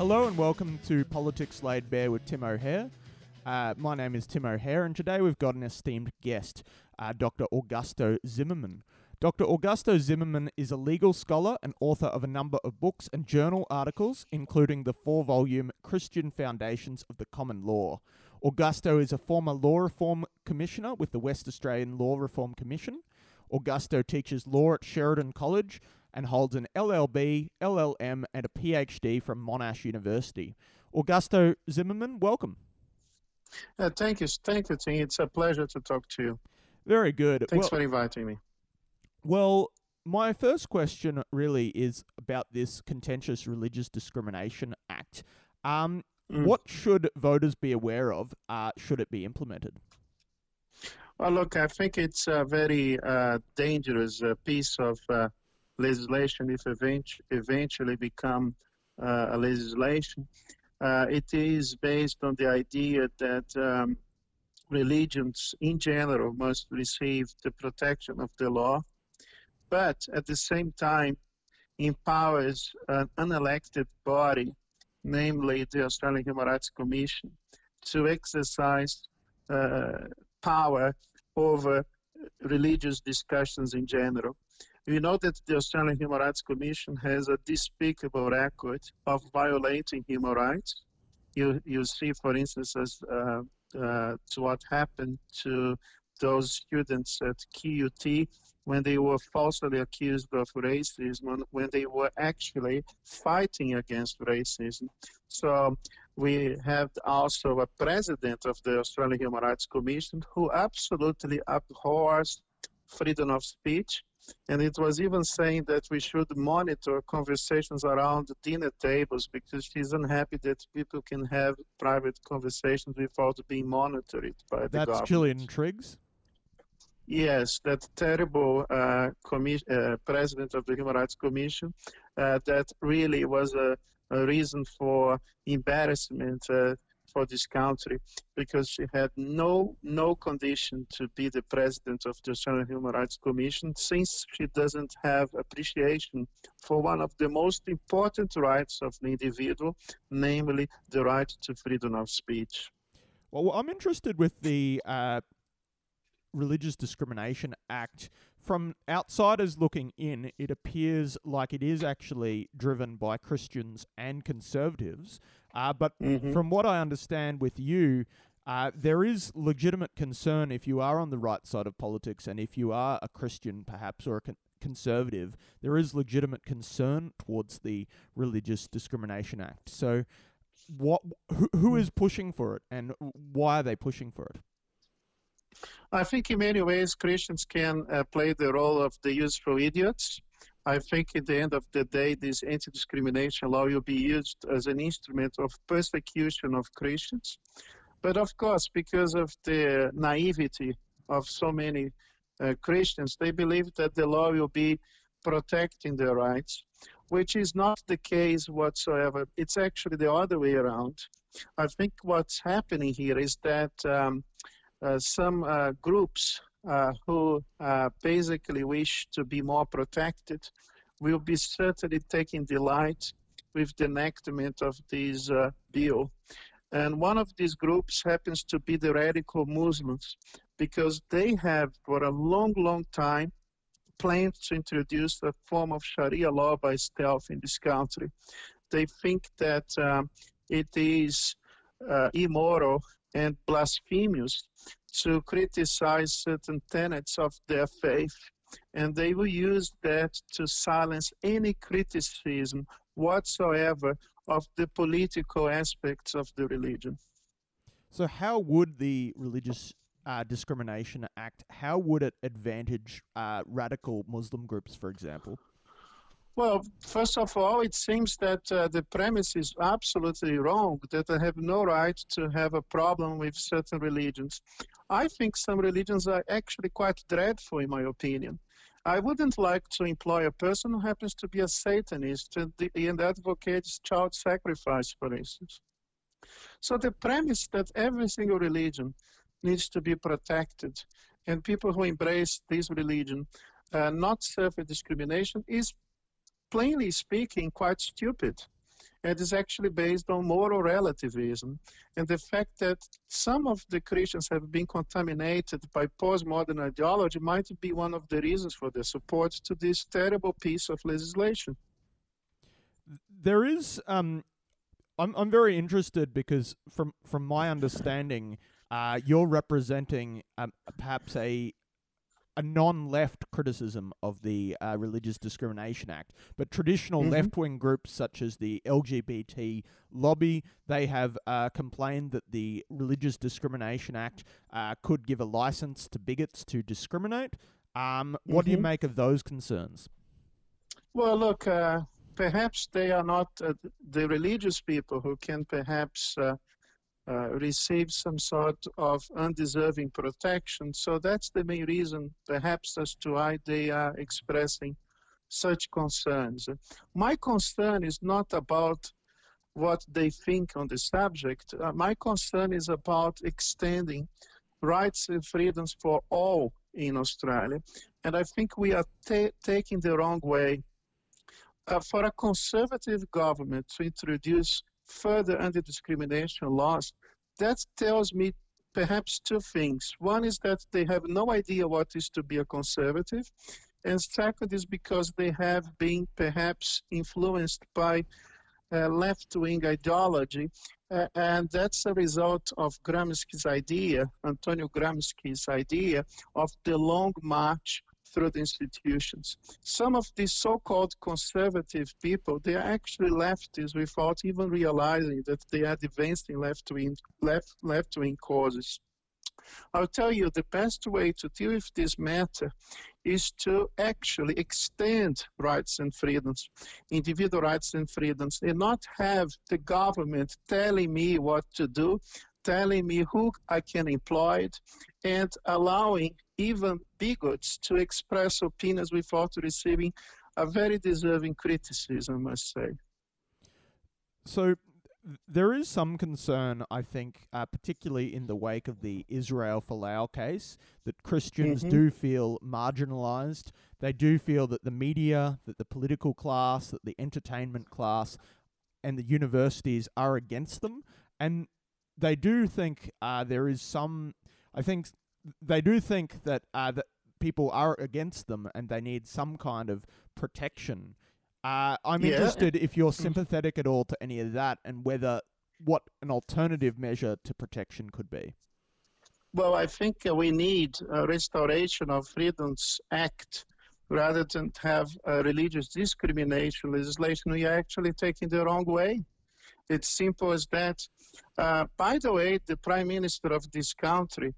Hello and welcome to Politics Laid Bare with Tim O'Hare. Uh, my name is Tim O'Hare, and today we've got an esteemed guest, uh, Dr. Augusto Zimmermann. Dr. Augusto Zimmermann is a legal scholar and author of a number of books and journal articles, including the four volume Christian Foundations of the Common Law. Augusto is a former law reform commissioner with the West Australian Law Reform Commission. Augusto teaches law at Sheridan College and holds an LLB, LLM, and a PhD from Monash University. Augusto Zimmermann, welcome. Uh, thank you, thank you, Tim. It's a pleasure to talk to you. Very good. Thanks well, for inviting me. Well, my first question really is about this contentious Religious Discrimination Act. Um, Mm. What should voters be aware of? Uh, should it be implemented? Well, look, I think it's a very uh, dangerous uh, piece of uh, legislation if event- eventually become uh, a legislation. Uh, it is based on the idea that um, religions in general must receive the protection of the law, but at the same time empowers an unelected body, namely the Australian Human Rights Commission, to exercise uh, power over religious discussions in general. We know that the Australian Human Rights Commission has a despicable record of violating human rights. You, you see, for instance, as uh, uh, to what happened to those students at QUT when they were falsely accused of racism, when they were actually fighting against racism. So we have also a president of the Australian Human Rights Commission who absolutely abhors freedom of speech. And it was even saying that we should monitor conversations around dinner tables because she's unhappy that people can have private conversations without being monitored by the That's government. Gillian Triggs. Yes, that terrible uh, uh, president of the Human Rights Commission. Uh, that really was a, a reason for embarrassment uh, for this country because she had no no condition to be the president of the Australian Human Rights Commission since she doesn't have appreciation for one of the most important rights of the individual, namely the right to freedom of speech. Well, I'm interested with the uh, Religious Discrimination Act. From outsiders looking in, it appears like it is actually driven by Christians and conservatives. Uh, but Mhm. from what I understand with you, uh, there is legitimate concern if you are on the right side of politics and if you are a Christian, perhaps, or a con- conservative, there is legitimate concern towards the Religious Discrimination Act. So, what who, who is pushing for it, and why are they pushing for it? I think in many ways Christians can uh, play the role of the useful idiots. I think at the end of the day, this anti discrimination law will be used as an instrument of persecution of Christians. But of course, because of the naivety of so many uh, Christians, they believe that the law will be protecting their rights, which is not the case whatsoever. It's actually the other way around. I think what's happening here is that. Um, uh, some uh, groups who uh, basically wish to be more protected will be certainly taking delight with the enactment of this uh, bill. And one of these groups happens to be the radical Muslims because they have, for a long, long time, planned to introduce a form of Sharia law by stealth in this country. They think that um, it is uh, immoral and blasphemous to criticize certain tenets of their faith. And they will use that to silence any criticism whatsoever of the political aspects of the religion. So, how would the Religious uh, Discrimination Act how would it advantage uh, radical Muslim groups, for example? Well, first of all, it seems that uh, the premise is absolutely wrong, that they have no right to have a problem with certain religions. I think some religions are actually quite dreadful, in my opinion. I wouldn't like to employ a person who happens to be a Satanist and, advocates child sacrifice, for instance. So the premise that every single religion needs to be protected and people who embrace this religion uh, not suffer discrimination is plainly speaking, quite stupid. And is actually based on moral relativism and the fact that some of the Christians have been contaminated by postmodern ideology might be one of the reasons for the support to this terrible piece of legislation. There is, um, I'm I'm very interested because from from my understanding, uh, you're representing um, perhaps a a non-left criticism of the uh, Religious Discrimination Act, but traditional Mhm. left-wing groups such as the LGBT lobby, they have uh, complained that the Religious Discrimination Act uh, could give a license to bigots to discriminate. Um, what do you Mhm. make of those concerns? Well, look, uh, perhaps they are not uh, the religious people who can perhaps uh, receive some sort of undeserving protection. So that's the main reason, perhaps, as to why they are expressing such concerns. My concern is not about what they think on the subject. Uh, my concern is about extending rights and freedoms for all in Australia. And I think we are ta- taking the wrong way uh, for a conservative government to introduce further anti-discrimination laws, that tells me perhaps two things. One is that they have no idea what is to be a conservative, and second is because they have been perhaps influenced by uh, left-wing ideology, uh, and that's a result of Gramsci's idea, Antonio Gramsci's idea of the long march through the institutions. Some of these so-called conservative people, they are actually leftists without even realizing that they are advancing left-wing left, left-wing causes. I'll tell you the best way to deal with this matter is to actually extend rights and freedoms, individual rights and freedoms, and not have the government telling me what to do, telling me who I can employ, and allowing even bigots to express opinions without receiving a very deserving criticism, I must say. So there is some concern, I think, uh, particularly in the wake of the Israel Folau case, that Christians Mhm. do feel marginalized. They do feel that the media, that the political class, that the entertainment class, and the universities are against them. And they do think uh, there is some. I think they do think that uh, that people are against them and they need some kind of protection. Uh, I'm Yeah. interested if you're sympathetic at all to any of that and whether what an alternative measure to protection could be. Well, I think uh, we need a restoration of Freedoms Act rather than have a religious discrimination legislation. We are actually taking the wrong way. It's simple as that. Uh, by the way, the prime minister of this country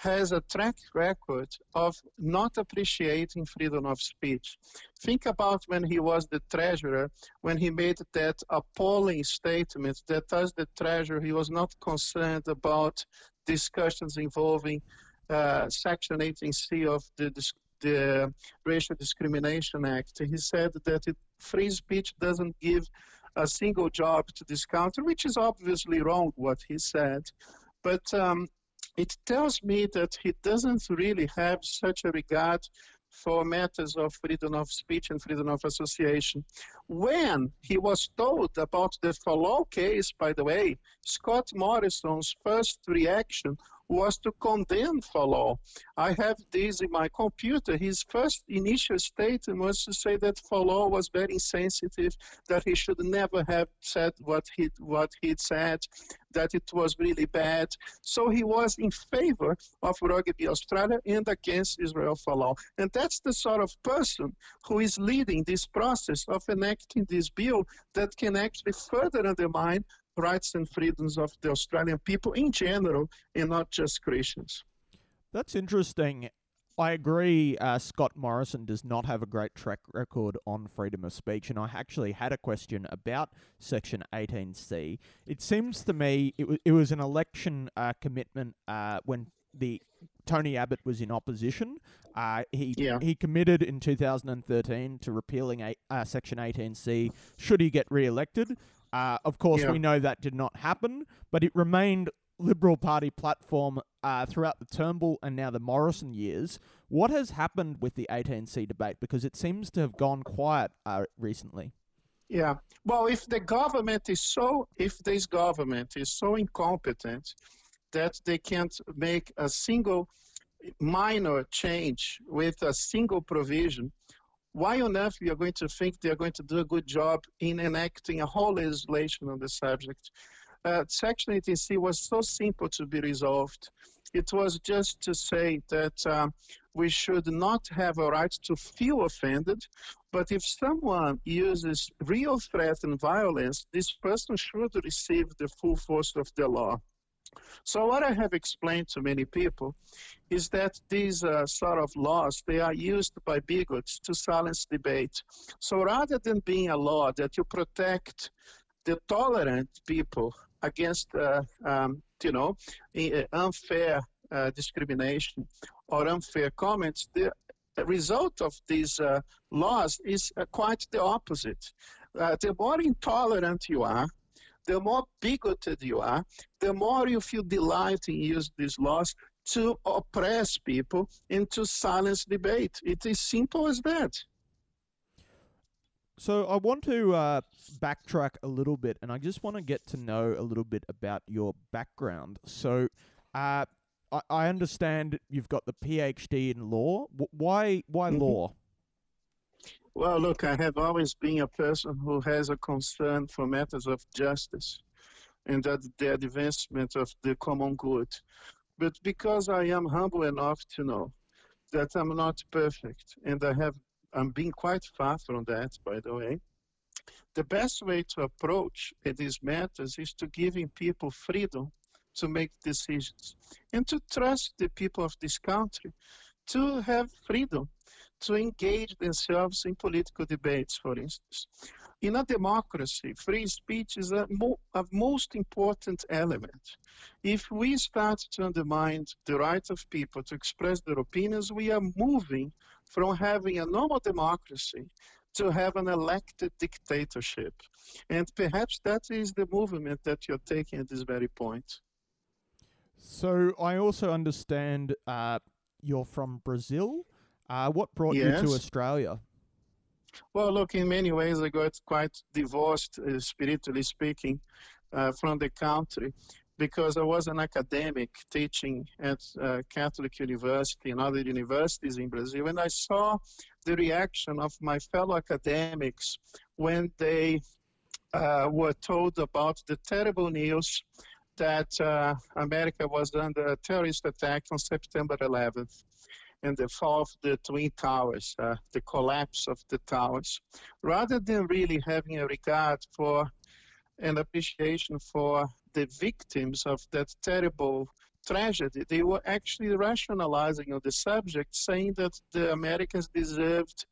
has a track record of not appreciating freedom of speech. Think about when he was the treasurer, when he made that appalling statement that as the treasurer, he was not concerned about discussions involving uh, Section 18C of the, the Racial Discrimination Act. He said that it, free speech doesn't give a single job to this country, which is obviously wrong what he said. But um, it tells me that he doesn't really have such a regard for matters of freedom of speech and freedom of association. When he was told about the Folau case, by the way, Scott Morrison's first reaction was to condemn Folau. I have this in my computer. His first initial statement was to say that Folau was very insensitive, that he should never have said what he what he'd said, that it was really bad. So he was in favor of Rugby Australia and against Israel Folau. And that's the sort of person who is leading this process of enacting this bill that can actually further undermine rights and freedoms of the Australian people in general and not just Christians. That's interesting. I agree. Uh, Scott Morrison does not have a great track record on freedom of speech, and I actually had a question about Section 18C. It seems to me it was it was an election uh, commitment uh, when the Tony Abbott was in opposition. Uh, he Yeah. he committed in 2013 to repealing a, uh, Section 18C should he get re-elected. Uh, of course, Yeah. we know that did not happen, but it remained Liberal Party platform uh, throughout the Turnbull and now the Morrison years. What has happened with the 18C debate? Because it seems to have gone quiet uh, recently. Yeah. Well, if the government is so, if this government is so incompetent that they can't make a single minor change with a single provision, why on earth we are going to think they are going to do a good job in enacting a whole legislation on the subject? Uh, Section 18C was so simple to be resolved. It was just to say that um, we should not have a right to feel offended, but if someone uses real threat and violence, this person should receive the full force of the law. So what I have explained to many people is that these uh, sort of laws, they are used by bigots to silence debate. So rather than being a law that you protect the tolerant people against, uh, um, you know, unfair uh, discrimination or unfair comments, the result of these uh, laws is uh, quite the opposite. Uh, the more intolerant you are, the more bigoted you are, the more you feel delight in using these laws to oppress people and to silence debate. It is simple as that. So I want to uh, backtrack a little bit, and I just want to get to know a little bit about your background. So, uh, I, I understand you've got the PhD in law. why why mm-hmm. law? Well, look, I have always been a person who has a concern for matters of justice and the advancement of the common good. But because I am humble enough to know that I'm not perfect, and I have I'm being quite far from that, by the way. The best way to approach these matters is to giving people freedom to make decisions and to trust the people of this country to have freedom to engage themselves in political debates, for instance. In a democracy, free speech is a, mo- a most important element. If we start to undermine the right of people to express their opinions, we are moving from having a normal democracy to have an elected dictatorship. And perhaps that is the movement that you're taking at this very point. So I also understand uh, you're from Brazil. Uh, what brought yes. you to Australia? Well, look, in many ways, I got quite divorced, uh, spiritually speaking, uh, from the country because I was an academic teaching at uh, Catholic University and other universities in Brazil, and I saw the reaction of my fellow academics when they uh, were told about the terrible news that uh, America was under a terrorist attack on September 11th and the fall of the Twin Towers, uh, the collapse of the towers, rather than really having a regard for an appreciation for the victims of that terrible tragedy, they were actually rationalizing on the subject, saying that the Americans deserved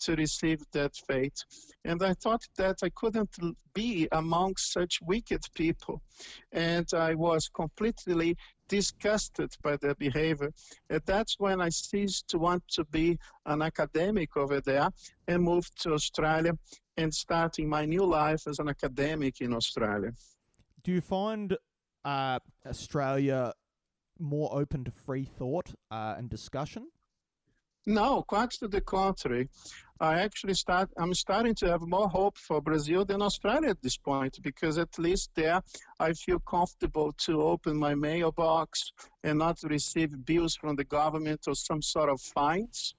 to receive that fate. And I thought that I couldn't be among such wicked people. And I was completely disgusted by their behavior. And that's when I ceased to want to be an academic over there and moved to Australia and starting my new life as an academic in Australia. Do you find uh, Australia more open to free thought uh, and discussion? No, quite to the contrary. I actually start. I'm starting to have more hope for Brazil than Australia at this point because at least there I feel comfortable to open my mailbox and not receive bills from the government or some sort of fines.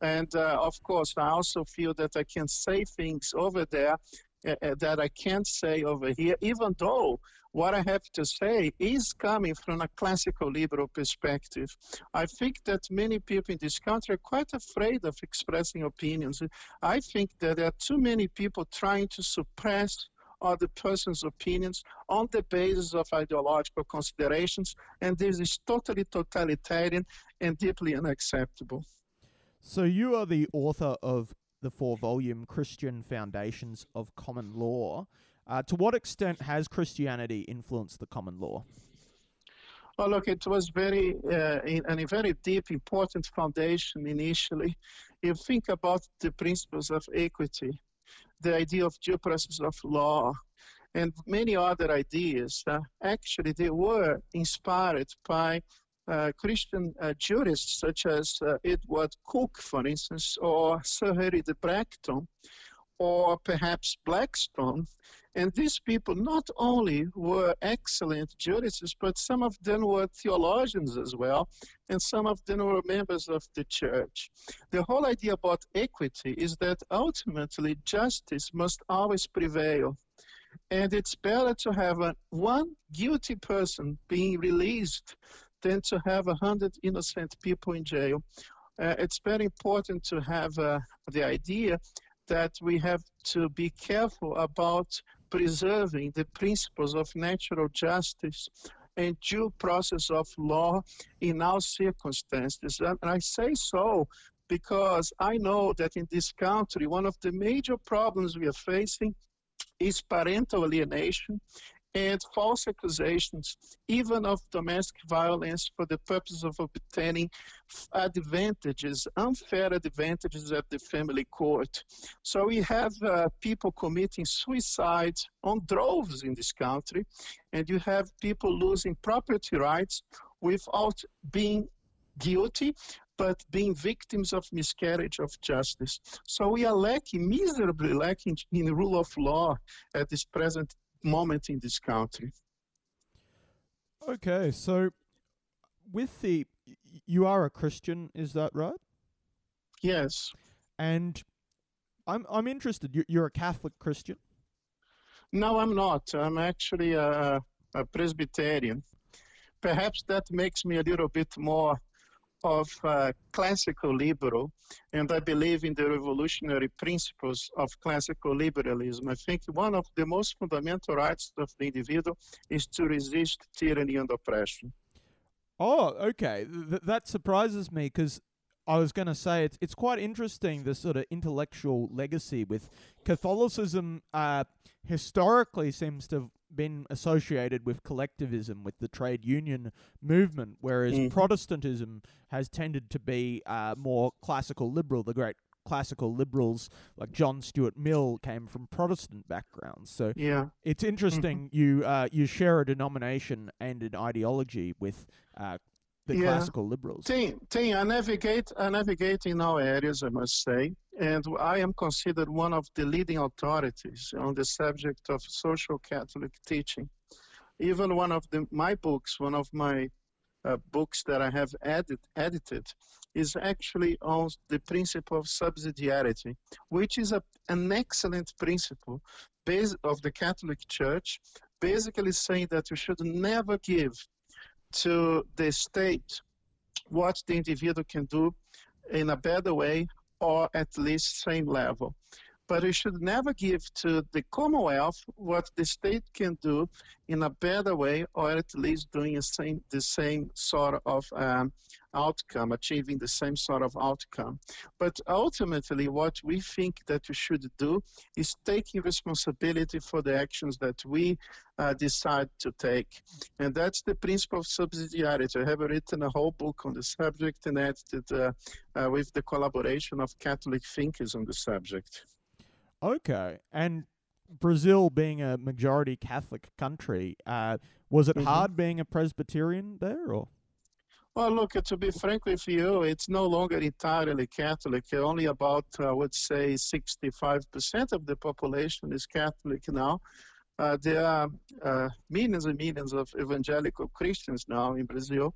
And uh, of course, I also feel that I can say things over there uh, that I can't say over here, even though what I have to say is coming from a classical liberal perspective. I think that many people in this country are quite afraid of expressing opinions. I think that there are too many people trying to suppress other person's opinions on the basis of ideological considerations, and this is totally totalitarian and deeply unacceptable. So, you are the author of the four volume Christian Foundations of Common Law. Uh, to what extent has Christianity influenced the common law? Well, look, it was very uh, in, a very deep, important foundation initially. You think about the principles of equity, the idea of due process of law, and many other ideas. Uh, actually, they were inspired by uh, Christian uh, jurists such as uh, Edward Coke, for instance, or Sir Harry de Bracton, or perhaps Blackstone. And these people not only were excellent jurists, but some of them were theologians as well, and some of them were members of the church. The whole idea about equity is that ultimately justice must always prevail. And it's better to have a, one guilty person being released than to have hundred innocent people in jail. Uh, it's very important to have uh, the idea that we have to be careful about preserving the principles of natural justice and due process of law in all circumstances. And I say so because I know that in this country, one of the major problems we are facing is parental alienation and false accusations, even of domestic violence for the purpose of obtaining advantages, unfair advantages at the family court. So we have uh, people committing suicide on droves in this country, and you have people losing property rights without being guilty but being victims of miscarriage of justice. So we are lacking, miserably lacking in rule of law at this present moment in this country. Okay, so with the you are a Christian, is that right? Yes. And I'm I'm interested. You're a Catholic Christian? No, I'm not. I'm actually a, a Presbyterian. Perhaps that makes me a little bit more of uh, classical liberal, and I believe in the revolutionary principles of classical liberalism. I think one of the most fundamental rights of the individual is to resist tyranny and oppression. Oh, okay. Th- that surprises me because I was going to say it's it's quite interesting the sort of intellectual legacy with Catholicism. Uh, historically, seems to been associated with collectivism, with the trade union movement, whereas mm. Protestantism has tended to be uh, more classical liberal. The great classical liberals like John Stuart Mill came from Protestant backgrounds. So yeah. it's interesting mm-hmm. you uh, you share a denomination and an ideology with uh, the yeah. classical liberals. I navigate, I navigate in all areas, I must say, and I am considered one of the leading authorities on the subject of social Catholic teaching. Even one of the, my books, one of my uh, books that I have edit, edited, is actually on the principle of subsidiarity, which is a, an excellent principle based of the Catholic Church, basically saying that you should never give to the state what the individual can do in a better way or at least same level. But we should never give to the Commonwealth what the state can do in a better way or at least doing the same, the same sort of um, outcome, achieving the same sort of outcome. But ultimately, what we think that we should do is taking responsibility for the actions that we uh, decide to take. And that's the principle of subsidiarity. I have written a whole book on the subject and edited uh, uh, with the collaboration of Catholic thinkers on the subject. Okay. And Brazil being a majority Catholic country, uh, was it mm-hmm. hard being a Presbyterian there, or? Well, look, to be frank with you, it's no longer entirely Catholic. Only about, I would say, 65% of the population is Catholic now. Uh, there are uh, millions and millions of evangelical Christians now in Brazil.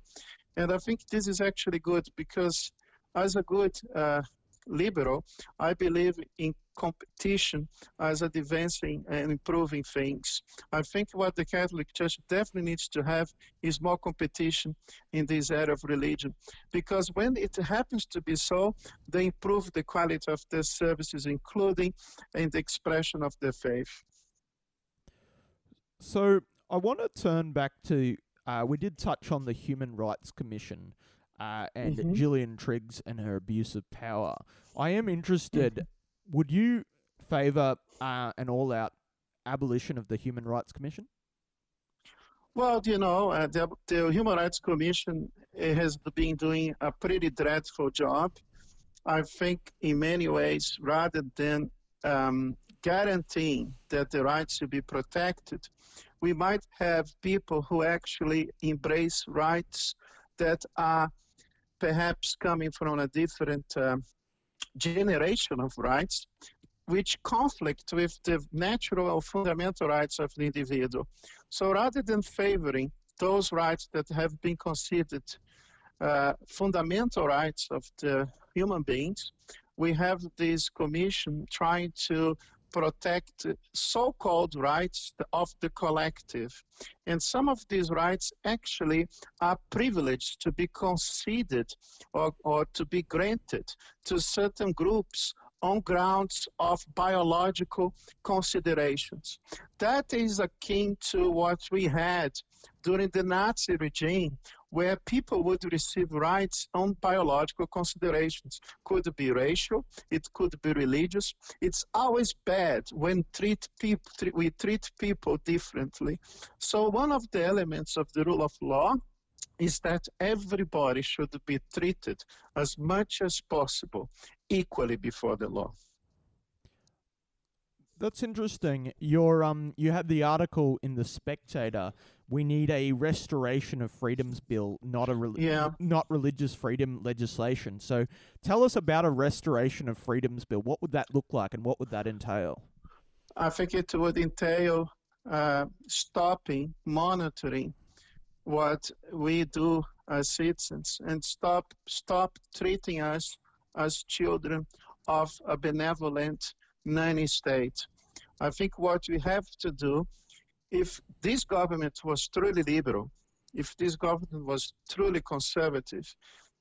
And I think this is actually good because, as a good uh, liberal, I believe in competition as advancing and improving things. I think what the Catholic Church definitely needs to have is more competition in this area of religion. Because when it happens to be so, they improve the quality of their services, including in the expression of their faith. So I want to turn back to, uh, we did touch on the Human Rights Commission uh, and mm-hmm. Gillian Triggs and her abuse of power. I am interested. Mm-hmm. Would you favour uh, an all-out abolition of the Human Rights Commission? Well, you know, uh, the, the, Human Rights Commission has been doing a pretty dreadful job. I think, in many ways, rather than um, guaranteeing that the rights should be protected, we might have people who actually embrace rights that are perhaps coming from a different uh, generation of rights, which conflict with the natural or fundamental rights of the individual. So rather than favoring those rights that have been considered uh, fundamental rights of the human beings, we have this commission trying to protect so-called rights of the collective. And some of these rights actually are privileged to be conceded or, or to be granted to certain groups on grounds of biological considerations. That is akin to what we had during the Nazi regime, where people would receive rights on biological considerations. Could be racial, it could be religious. It's always bad when treat people, we treat people differently. So one of the elements of the rule of law is that everybody should be treated as much as possible equally before the law. That's interesting. Your um, you had the article in the Spectator. We need a restoration of freedoms bill, not a re- yeah. not religious freedom legislation. So, tell us about a restoration of freedoms bill. What would that look like, and what would that entail? I think it would entail uh, stopping monitoring what we do as citizens and stop stop treating us as children of a benevolent nanny state. I think what we have to do, if this government was truly liberal, if this government was truly conservative,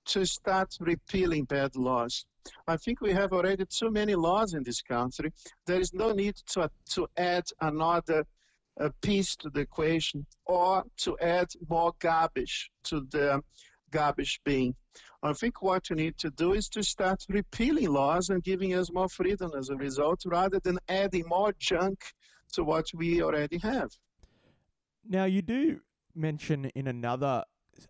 to start repealing bad laws. I think we have already too many laws in this country. There is no need to, to add another a piece to the equation or to add more garbage to the garbage bin. I think what you need to do is to start repealing laws and giving us more freedom as a result rather than adding more junk to what we already have. Now, you do mention in another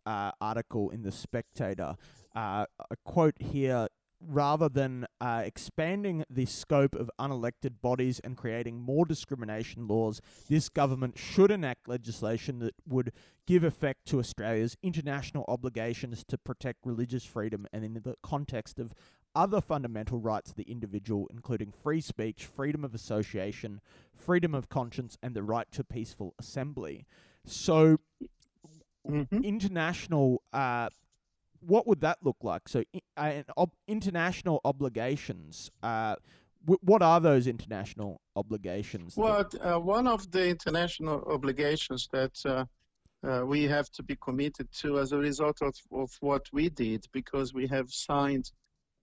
uh, article in The Spectator uh, a quote here rather than uh, expanding the scope of unelected bodies and creating more discrimination laws, this government should enact legislation that would give effect to Australia's international obligations to protect religious freedom and in the context of other fundamental rights of the individual, including free speech, freedom of association, freedom of conscience, and the right to peaceful assembly. So, mm-hmm. international uh, what would that look like? So, uh, ob- international obligations. Uh, w- what are those international obligations? Well, uh, one of the international obligations that uh, uh, we have to be committed to as a result of, of what we did, because we have signed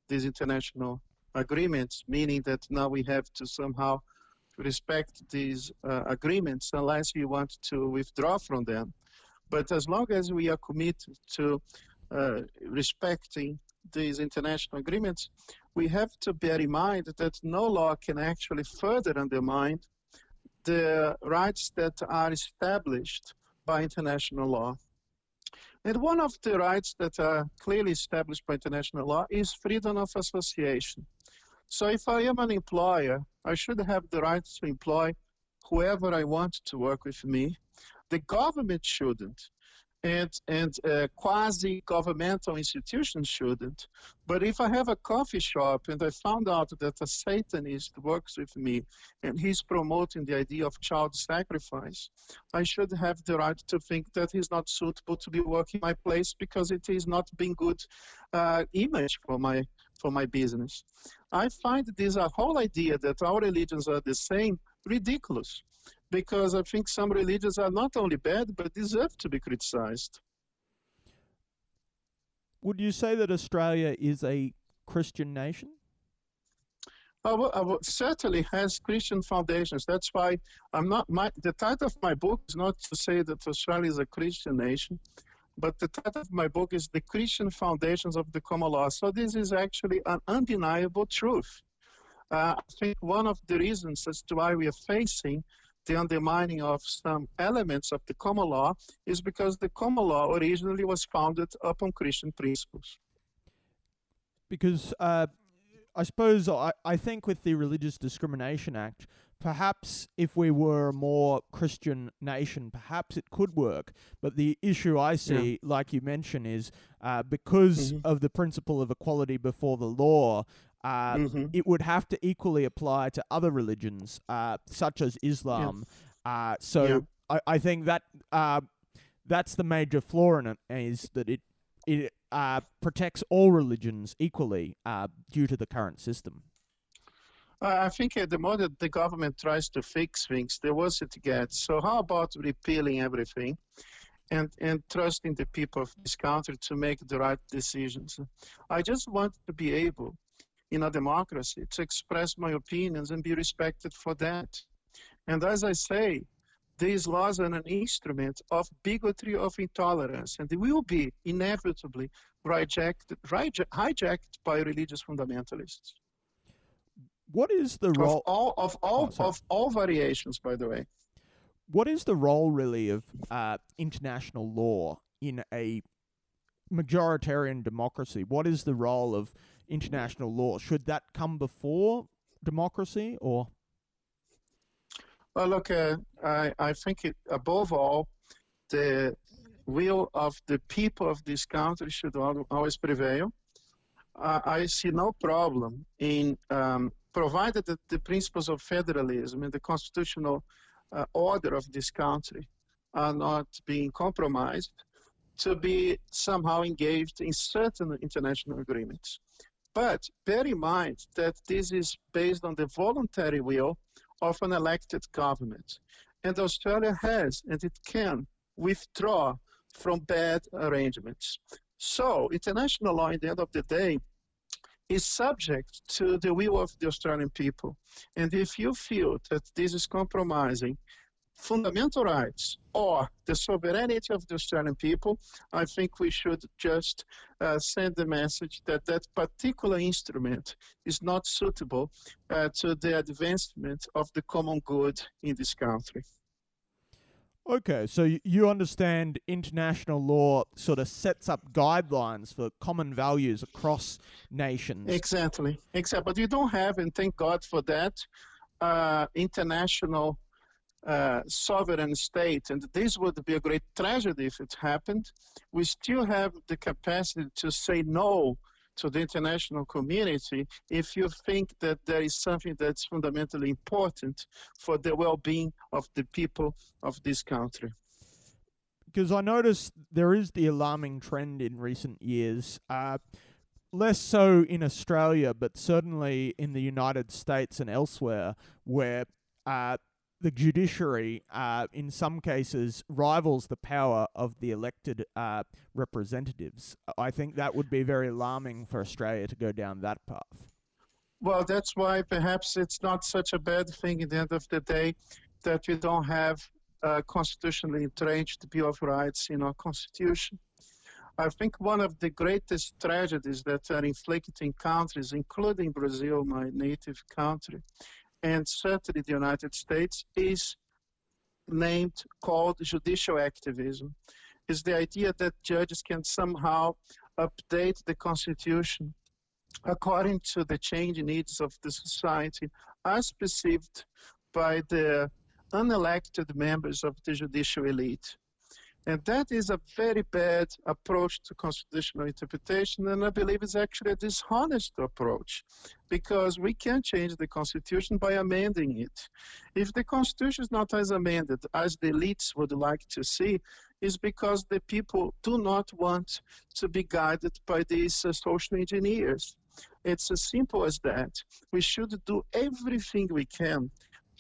these international agreements, meaning that now we have to somehow respect these uh, agreements unless we want to withdraw from them. But as long as we are committed to uh, respecting these international agreements, we have to bear in mind that no law can actually further undermine the rights that are established by international law. And one of the rights that are clearly established by international law is freedom of association. So if I am an employer, I should have the right to employ whoever I want to work with me. The government shouldn't and, and uh, quasi-governmental institutions shouldn't. But if I have a coffee shop and I found out that a Satanist works with me and he's promoting the idea of child sacrifice, I should have the right to think that he's not suitable to be working my place because it is not being good uh, image for my for my business. I find this a whole idea that our religions are the same ridiculous because I think some religions are not only bad but deserve to be criticized. Would you say that Australia is a Christian nation? Well, certainly has Christian foundations. That's why I'm not. My the title of my book is not to say that Australia is a Christian nation, but the title of my book is the Christian foundations of the common law. So this is actually an undeniable truth. Uh, I think one of the reasons as to why we are facing the undermining of some elements of the common law is because the common law originally was founded upon Christian principles. Because uh, I suppose I, I think with the Religious Discrimination Act, perhaps if we were a more Christian nation, perhaps it could work. But the issue I see, yeah. like you mentioned, is uh, because mm-hmm. of the principle of equality before the law, uh, Mhm. it would have to equally apply to other religions, uh, such as Islam. Uh, so Yeah. I, I think that uh, that's the major flaw in it is that it it uh, protects all religions equally uh, due to the current system. Uh, I think uh, the more that the government tries to fix things, the worse it gets. So how about repealing everything and, and trusting the people of this country to make the right decisions? I just want to be able, in a democracy, to express my opinions and be respected for that. And as I say, these laws are an instrument of bigotry, of intolerance, and they will be inevitably rejected, hijacked by religious fundamentalists What is the of role? all of all Oh, of all variations by the way What is the role really of uh, international law in a majoritarian democracy? What is the role of international law? Should that come before democracy, or? Well look uh, I, I think it, above all the will of the people of this country should always prevail. Uh, i see no problem in um, provided that the principles of federalism and the constitutional uh, order of this country are not being compromised to be somehow engaged in certain international agreements But bear in mind that this is based on the voluntary will of an elected government. And Australia has, and it can, withdraw from bad arrangements. So, international law, at the end of the day, is subject to the will of the Australian people. And if you feel that this is compromising fundamental rights or the sovereignty of the Australian people, I think we should just uh, send the message that that particular instrument is not suitable uh, to the advancement of the common good in this country. Okay, so you understand international law sort of sets up guidelines for common values across nations. Exactly, exactly. But you don't have, and thank God for that, uh, international uh, sovereign state. And this would be a great tragedy if it happened. We still have the capacity to say no to the international community if you think that there is something that's fundamentally important for the well-being of the people of this country. because I noticed there is the alarming trend in recent years, uh, less so in Australia, but certainly in the United States and elsewhere, where uh, the judiciary, uh, in some cases, rivals the power of the elected uh, representatives. I think that would be very alarming for Australia to go down that path. Well, that's why perhaps it's not such a bad thing at the end of the day that we don't have a constitutionally entrenched Bill of Rights in our Constitution. I think one of the greatest tragedies that are inflicted in countries, including Brazil, my native country, and certainly the United States, is named called judicial activism. Is the idea that judges can somehow update the Constitution according to the changing needs of the society as perceived by the unelected members of the judicial elite. And that is a very bad approach to constitutional interpretation, and I believe it's actually a dishonest approach because we can change the Constitution by amending it. If the Constitution is not as amended as the elites would like to see, is because the people do not want to be guided by these uh, social engineers. It's as simple as that. We should do everything we can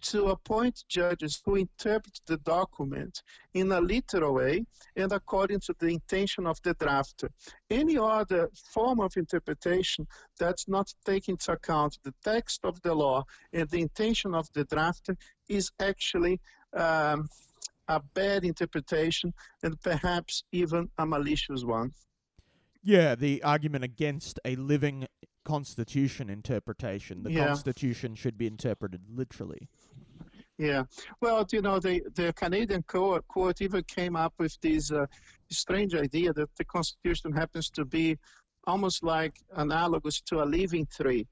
to appoint judges who interpret the document in a literal way and according to the intention of the drafter. Any other form of interpretation that's not taking into account the text of the law and the intention of the drafter is actually um, a bad interpretation and perhaps even a malicious one. Yeah, the argument against a living constitution interpretation. The Yeah. constitution should be interpreted literally. Yeah, well, you know, the, the Canadian court, court even came up with this uh, strange idea that the Constitution happens to be almost like analogous to a living tree.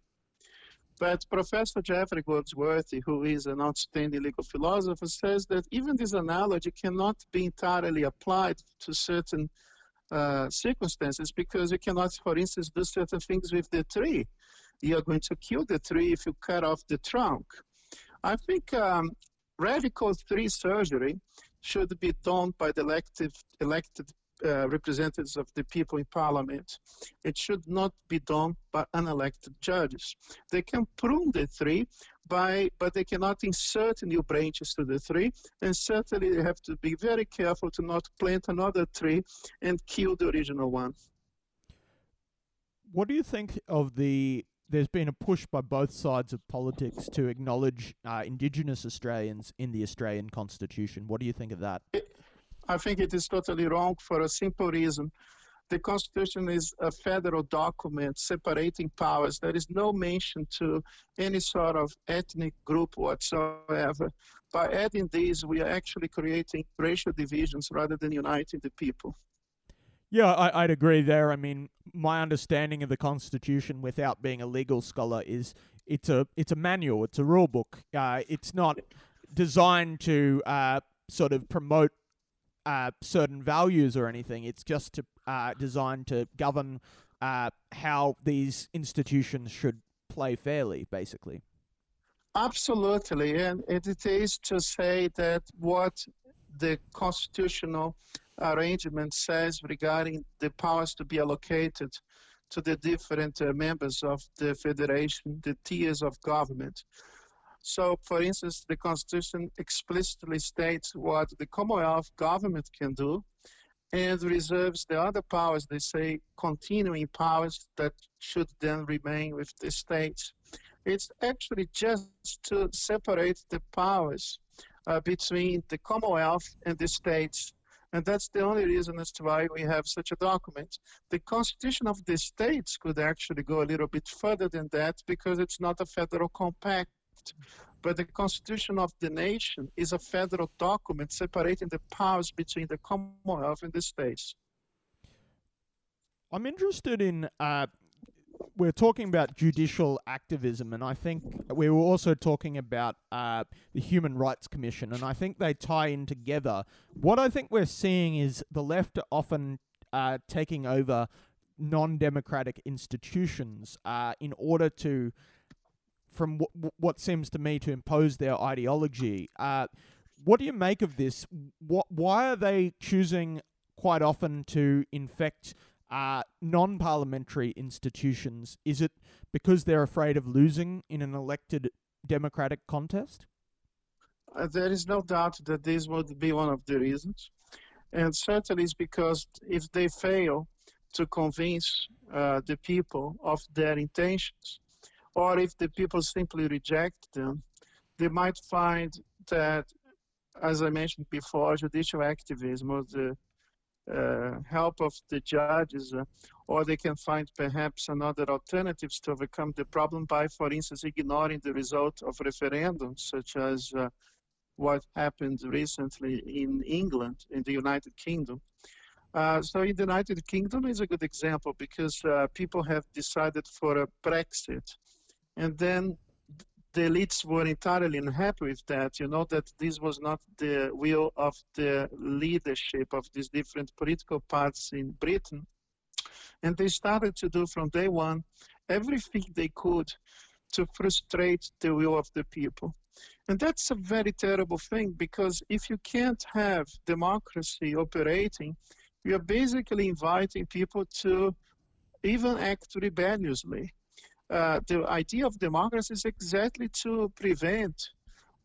But Professor Jeffrey Goldsworthy, who is an outstanding legal philosopher, says that even this analogy cannot be entirely applied to certain uh, circumstances because you cannot, for instance, do certain things with the tree. you're going to kill the tree if you cut off the trunk. I think um, radical tree surgery should be done by the elected, elected uh, representatives of the people in parliament. It should not be done by unelected judges. They can prune the tree by, but they cannot insert new branches to the tree, and certainly they have to be very careful to not plant another tree and kill the original one. What do you think of the there's been a push by both sides of politics to acknowledge uh, Indigenous Australians in the Australian Constitution. What do you think of that? I think it is totally wrong for a simple reason. The Constitution is a federal document separating powers. There is no mention to any sort of ethnic group whatsoever. By adding these, we are actually creating racial divisions rather than uniting the people. Yeah, I, would agree there. I mean, my understanding of the Constitution, without being a legal scholar, is it's a it's a manual, it's a rule book. Uh, it's not designed to uh, sort of promote uh, certain values or anything. It's just to, uh, designed to govern uh, how these institutions should play fairly, basically. Absolutely, and it is to say that what the constitutional arrangement says regarding the powers to be allocated to the different uh, members of the federation, the tiers of government. So, for instance, the Constitution explicitly states what the Commonwealth government can do and reserves the other powers, they say, continuing powers that should then remain with the states. It's actually just to separate the powers uh, between the Commonwealth and the states and that's the only reason as to why we have such a document. The constitution of the states could actually go a little bit further than that because it's not a federal compact. But the constitution of the nation is a federal document separating the powers between the Commonwealth and the states. I'm interested in uh, we're talking about judicial activism, and I think we were also talking about uh, the Human Rights Commission, and I think they tie in together. What I think we're seeing is the left are often uh, taking over non-democratic institutions uh, in order to, from w- what seems to me, to impose their ideology. Uh, what do you make of this? What, why are they choosing quite often to infect uh, non parliamentary institutions? Is it because they're afraid of losing in an elected democratic contest? Uh, there is no doubt that this would be one of the reasons. And certainly it's because if they fail to convince uh, the people of their intentions, or if the people simply reject them, they might find that, as I mentioned before, judicial activism or the help of the judges, uh, or they can find perhaps another alternatives to overcome the problem by, for instance, ignoring the result of referendums, such as uh, what happened recently in England, in the United Kingdom. Uh, so in the United Kingdom is a good example because uh, people have decided for a Brexit. And then the elites were entirely unhappy with that. You know that this was not the will of the leadership of these different political parties in Britain. And they started to do from day one everything they could to frustrate the will of the people. And that's a very terrible thing because if you can't have democracy operating, you're basically inviting people to even act rebelliously uh, the idea of democracy is exactly to prevent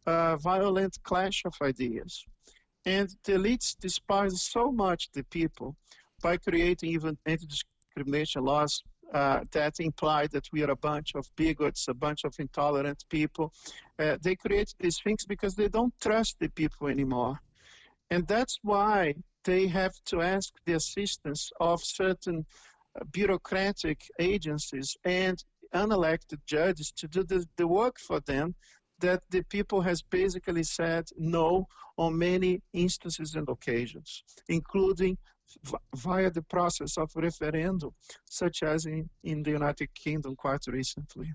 uh, violent clash of ideas. And the elites despise so much the people by creating even anti-discrimination laws uh, that imply that we are a bunch of bigots, a bunch of intolerant people. Uh, they create these things because they don't trust the people anymore. And that's why they have to ask the assistance of certain bureaucratic agencies and unelected judges to do the, the work for them that the people has basically said no on many instances and occasions, including via the process of referendum, such as in, in the United Kingdom quite recently.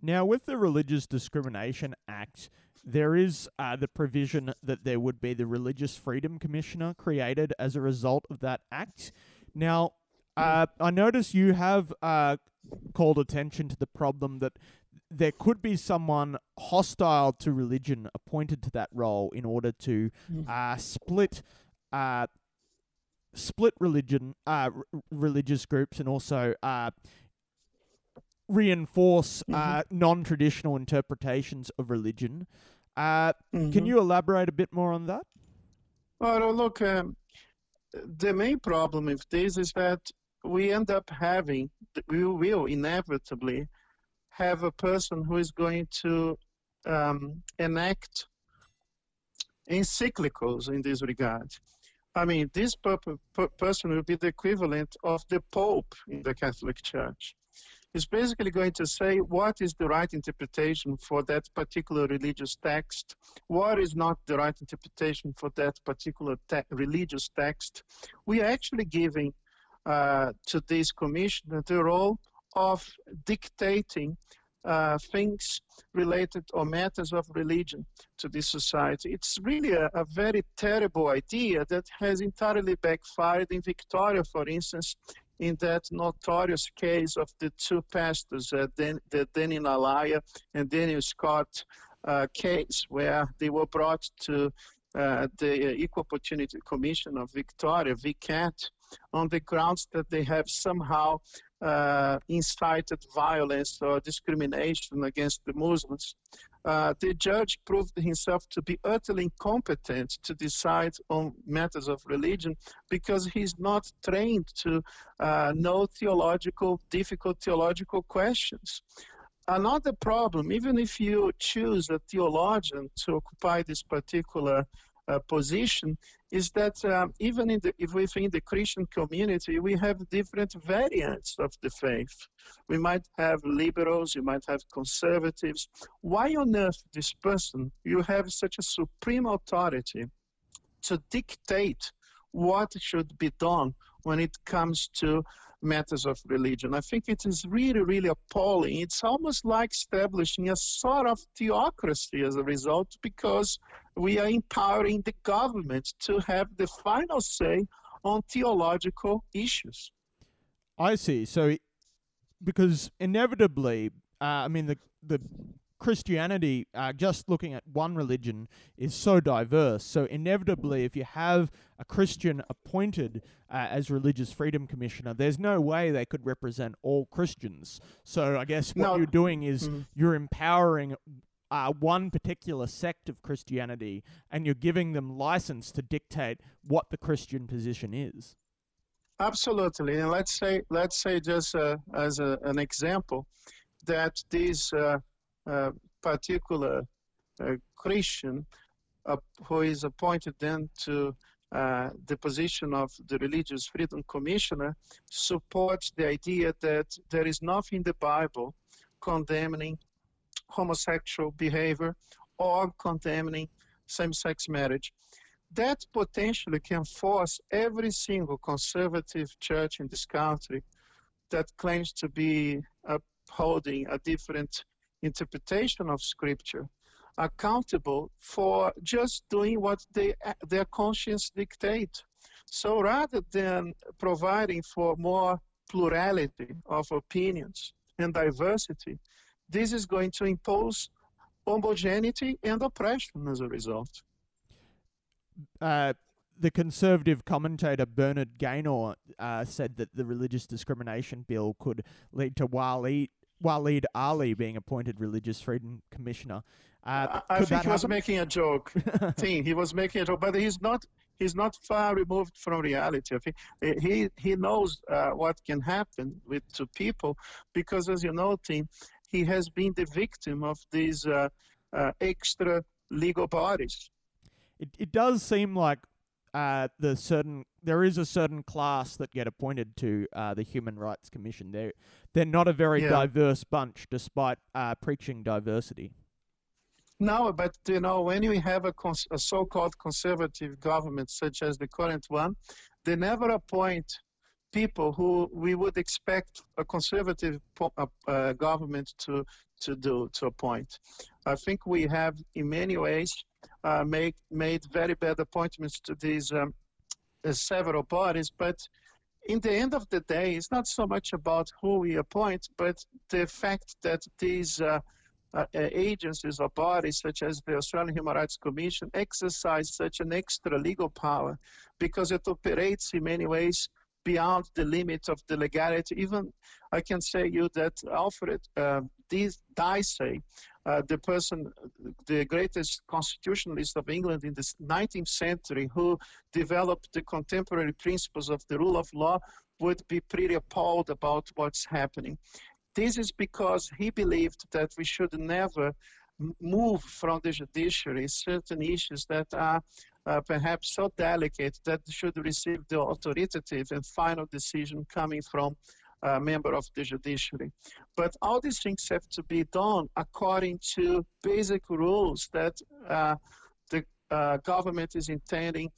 Now, with the Religious Discrimination Act, there is uh, the provision that there would be the Religious Freedom Commissioner created as a result of that act. Now, uh, I notice you have uh, called attention to the problem that there could be someone hostile to religion appointed to that role in order to Mm. uh, split uh, split religion uh, r- religious groups and also uh, reinforce uh, non-traditional interpretations of religion. Uh, Can Mhm. you elaborate a bit more on that? Well, look, um, the main problem with this is that we end up having, we will inevitably have a person who is going to um, enact encyclicals in this regard. I mean, this per- per- person will be the equivalent of the Pope in the Catholic Church. He's basically going to say what is the right interpretation for that particular religious text, what is not the right interpretation for that particular te- religious text. We are actually giving to this commission the role of dictating uh, things related or matters of religion to this society. It's really a, a very terrible idea that has entirely backfired in Victoria, for instance, in that notorious case of the two pastors, uh, Dan, the Nalliah and Daniel Scot uh, case, where they were brought to uh, the Equal Opportunity Commission of Victoria, VCAT, on the grounds that they have somehow uh, incited violence or discrimination against the Muslims. Uh, the judge proved himself to be utterly incompetent to decide on matters of religion because he's not trained to uh, know theological, difficult theological questions. Another problem, even if you choose a theologian to occupy this particular uh, position, is that um, even in the, if within the Christian community, we have different variants of the faith. We might have liberals, you might have conservatives. Why on earth this person, you have such a supreme authority to dictate what should be done when it comes to matters of religion. I think it is really, really appalling. It's almost like establishing a sort of theocracy as a result because we are empowering the government to have the final say on theological issues. I see. So, because inevitably, uh, I mean, the the Christianity, uh, just looking at one religion, is so diverse. So inevitably, if you have a Christian appointed uh, as religious freedom commissioner, there's no way they could represent all Christians. So I guess what No. you're doing is Mhm. you're empowering. Uh, one particular sect of Christianity, and you're giving them license to dictate what the Christian position is. Absolutely, and let's say let's say just uh, as a, an example that this uh, uh, particular Christian who is appointed then to uh, the position of the Religious Freedom Commissioner supports the idea that there is nothing in the Bible condemning homosexual behavior or condemning same-sex marriage. That potentially can force every single conservative church in this country that claims to be upholding a different interpretation of scripture accountable for just doing what they, their conscience dictate. So rather than providing for more plurality of opinions and diversity, this is going to impose homogeneity and oppression as a result. uh, the conservative commentator Bernard Gaynor uh, said that the religious discrimination bill could lead to Waleed, Waleed Aly being appointed religious freedom commissioner. Uh, I, I think he was making a joke. thing. He was making a joke, but he's not. He's not far removed from reality. I think eh, he he knows uh, what can happen with to people because, as you know, Tim, he has been the victim of these uh, uh, extra legal parties. It, it does seem like uh, the certain there is a certain class that get appointed to uh, the Human Rights Commission. They're they're not a very Yeah. diverse bunch, despite uh, preaching diversity. No, but you know, when you have a, cons- a so-called conservative government such as the current one, they never appoint people who we would expect a conservative po- uh, uh, government to to do to appoint. I think we have, in many ways, uh, make, made very bad appointments to these um, uh, several bodies, but in the end of the day, it's not so much about who we appoint, but the fact that these uh, uh, agencies or bodies such as the Australian Human Rights Commission exercise such an extra legal power because it operates in many ways beyond the limit of the legality. Even I can say you that Alfred uh, Dicey, uh, the person, the greatest constitutionalist of England in the 19th century, who developed the contemporary principles of the rule of law, would be pretty appalled about what's happening. This is because he believed that we should never move from the judiciary certain issues that are uh, perhaps so delicate that should receive the authoritative and final decision coming from a member of the judiciary. But all these things have to be done according to basic rules that uh, the uh, government is intending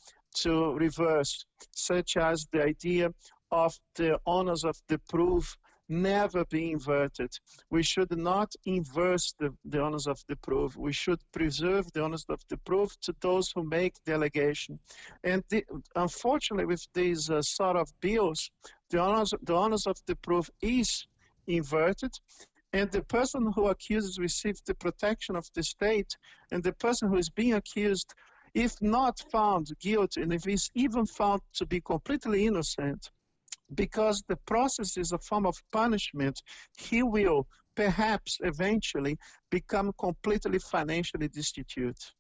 to reverse, such as the idea of the onus of the proof never be inverted. We should not inverse the, the onus of the proof. We should preserve the onus of the proof to those who make the allegation. And the, unfortunately, with these uh, sort of bills, the onus, the onus of the proof is inverted. And the person who accuses receives the protection of the state, and the person who is being accused, if not found guilty, and if he's even found to be completely innocent, because the process is a form of punishment, he will perhaps eventually become completely financially destitute,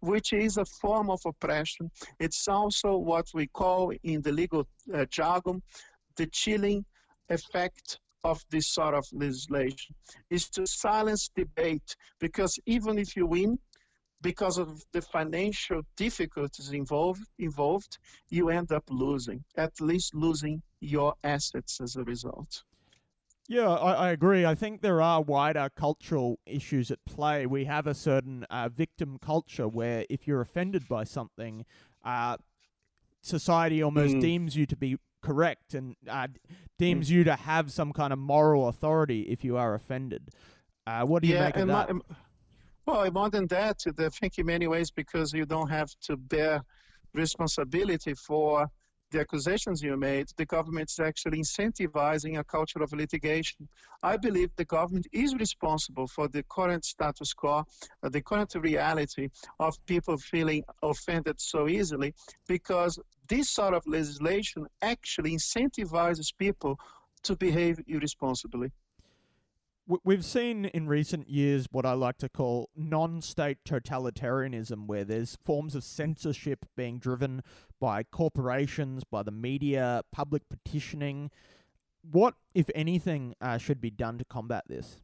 which is a form of oppression. It's also what we call in the legal uh, jargon the chilling effect of this sort of legislation is to silence debate because even if you win because of the financial difficulties involved, involved, you end up losing, at least losing your assets as a result. Yeah, I, I, agree. I think there are wider cultural issues at play. We have a certain uh, victim culture where if you're offended by something, uh, society almost mm. deems you to be correct and uh, deems mm. you to have some kind of moral authority if you are offended. Uh, what do you yeah, make of that? My, well, more than that, I think in many ways because you don't have to bear responsibility for the accusations you made, the government is actually incentivizing a culture of litigation. I believe the government is responsible for the current status quo, uh, the current reality of people feeling offended so easily, because this sort of legislation actually incentivizes people to behave irresponsibly we've seen in recent years what I like to call non state totalitarianism, where there's forms of censorship being driven by corporations, by the media, public petitioning. What, if anything, uh, should be done to combat this?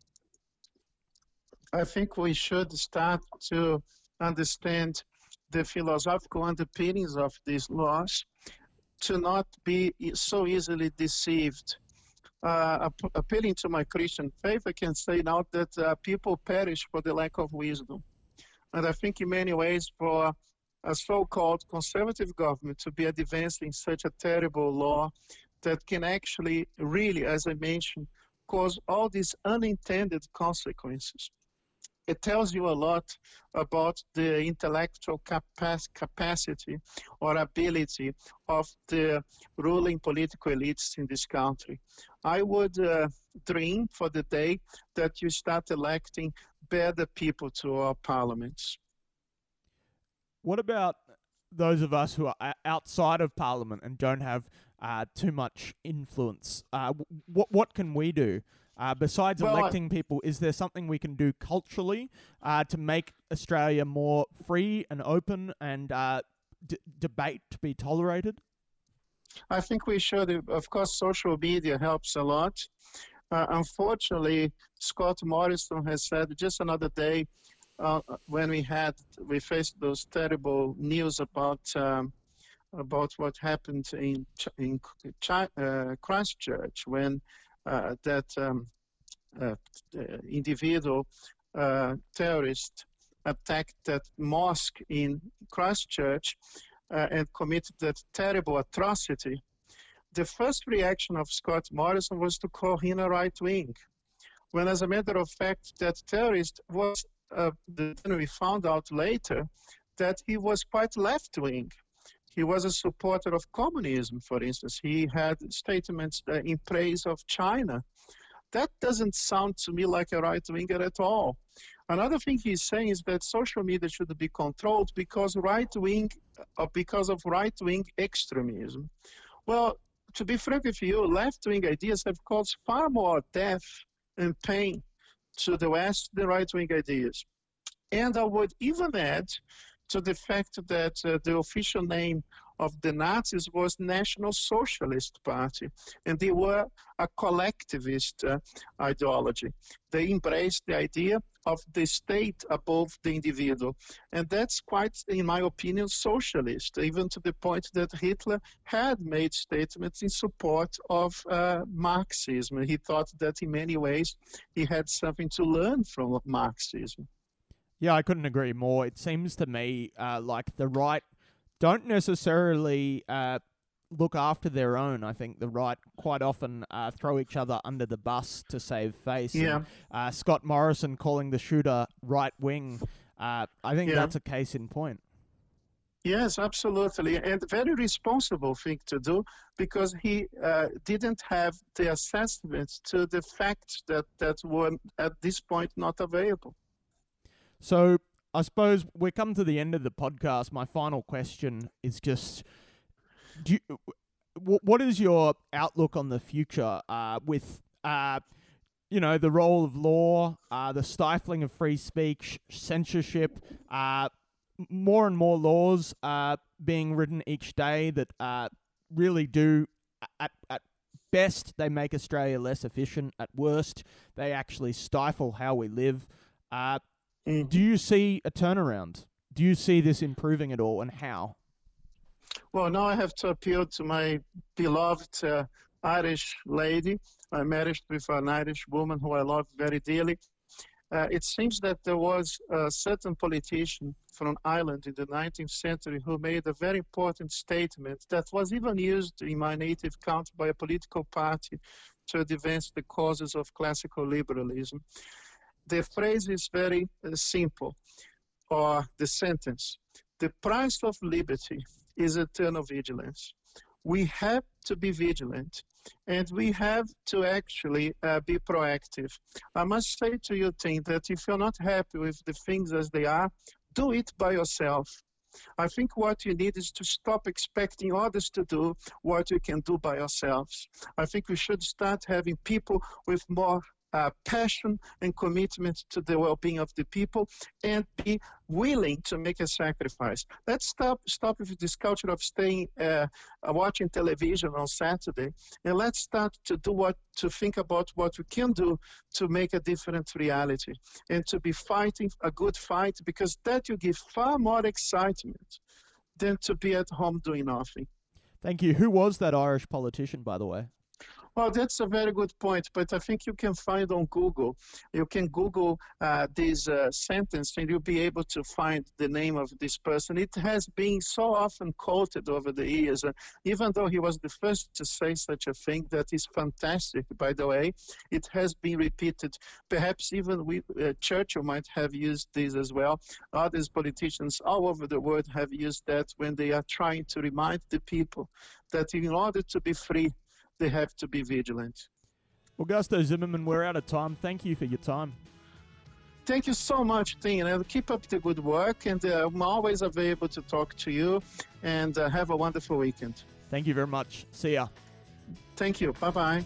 I think we should start to understand the philosophical underpinnings of these laws to not be so easily deceived uh, appealing to my Christian faith, I can say now that uh, people perish for the lack of wisdom. And I think in many ways for a so-called conservative government to be advancing such a terrible law that can actually really, as I mentioned, cause all these unintended consequences it tells you a lot about the intellectual capac- capacity or ability of the ruling political elites in this country. I would uh, dream for the day that you start electing better people to our parliaments. What about those of us who are outside of parliament and don't have uh, too much influence? Uh, what what can we do uh, besides well, electing I... people, is there something we can do culturally uh, to make Australia more free and open and uh, d- debate to be tolerated? I think we should. Of course, social media helps a lot. Uh, unfortunately, Scott Morrison has said just another day uh, when we had we faced those terrible news about um, about what happened in in uh, Christchurch when that um, uh, individual uh, terrorist attacked that mosque in Christchurch and committed that terrible atrocity, the first reaction of Scott Morrison was to call him a right wing. When, as a matter of fact, that terrorist was, uh, then we found out later that he was quite left wing. He was a supporter of communism, for instance. He had statements uh, in praise of China. That doesn't sound to me like a right winger at all. Another thing he's saying is that social media should be controlled because right wing, uh, because of right wing extremism. Well, to be frank with you, left wing ideas have caused far more death and pain to the West than right wing ideas. And I would even add to the fact that uh, the official name of the Nazis was National Socialist Party, and they were a collectivist uh, ideology. They embraced the idea of the state above the individual, and that's quite, in my opinion, socialist, even to the point that Hitler had made statements in support of uh, Marxism. He thought that in many ways he had something to learn from Marxism. Yeah, I couldn't agree more. It seems to me uh, like the right don't necessarily uh, look after their own. I think the right quite often uh, throw each other under the bus to save face. Yeah. And, uh, Scott Morrison calling the shooter right wing. Uh, I think Yeah. that's a case in point. Yes, absolutely, and very responsible thing to do because he uh, didn't have the assessment to the facts that that were at this point not available. So I suppose we're come to the end of the podcast. My final question is just: Do you, wh- what is your outlook on the future uh, with? Uh, you know the role of law, uh, the stifling of free speech, censorship, uh, more and more laws uh, being written each day that uh, really do, at, at best, they make Australia less efficient. At worst, they actually stifle how we live. Uh, Mhm. do you see a turnaround? Do you see this improving at all, and how? Well, now I have to appeal to my beloved uh, Irish lady. I'm married with an Irish woman who I love very dearly. Uh, it seems that there was a certain politician from Ireland in the 19th century who made a very important statement that was even used in my native country by a political party to advance the causes of classical liberalism. The phrase is very uh, simple, or the sentence The price of liberty is eternal vigilance. We have to be vigilant and we have to actually uh, be proactive. I must say to you, Tim, that if you're not happy with the things as they are, do it by yourself. I think what you need is to stop expecting others to do what you can do by yourselves. I think we should start having people with more uh, passion and commitment to the well-being of the people and be willing to make a sacrifice. Let's stop stop with this culture of staying uh, watching television on Saturday, and let's start to do what to think about what we can do to make a different reality and to be fighting a good fight because that will give far more excitement than to be at home doing nothing. Thank you. Who was that Irish politician, by the way? Well, that's a very good point, but I think you can find on Google. You can Google uh, this uh, sentence and you'll be able to find the name of this person. It has been so often quoted over the years, uh, even though he was the first to say such a thing, that is fantastic, by the way. It has been repeated. Perhaps even we, uh, Churchill might have used this as well. Others politicians all over the world have used that when they are trying to remind the people that in order to be free, they have to be vigilant. Augusto Zimmermann, we're out of time. Thank you for your time. Thank you so much, Dean, and keep up the good work. And uh, I'm always available to talk to you. And uh, have a wonderful weekend. Thank you very much. See ya. Thank you. Bye bye.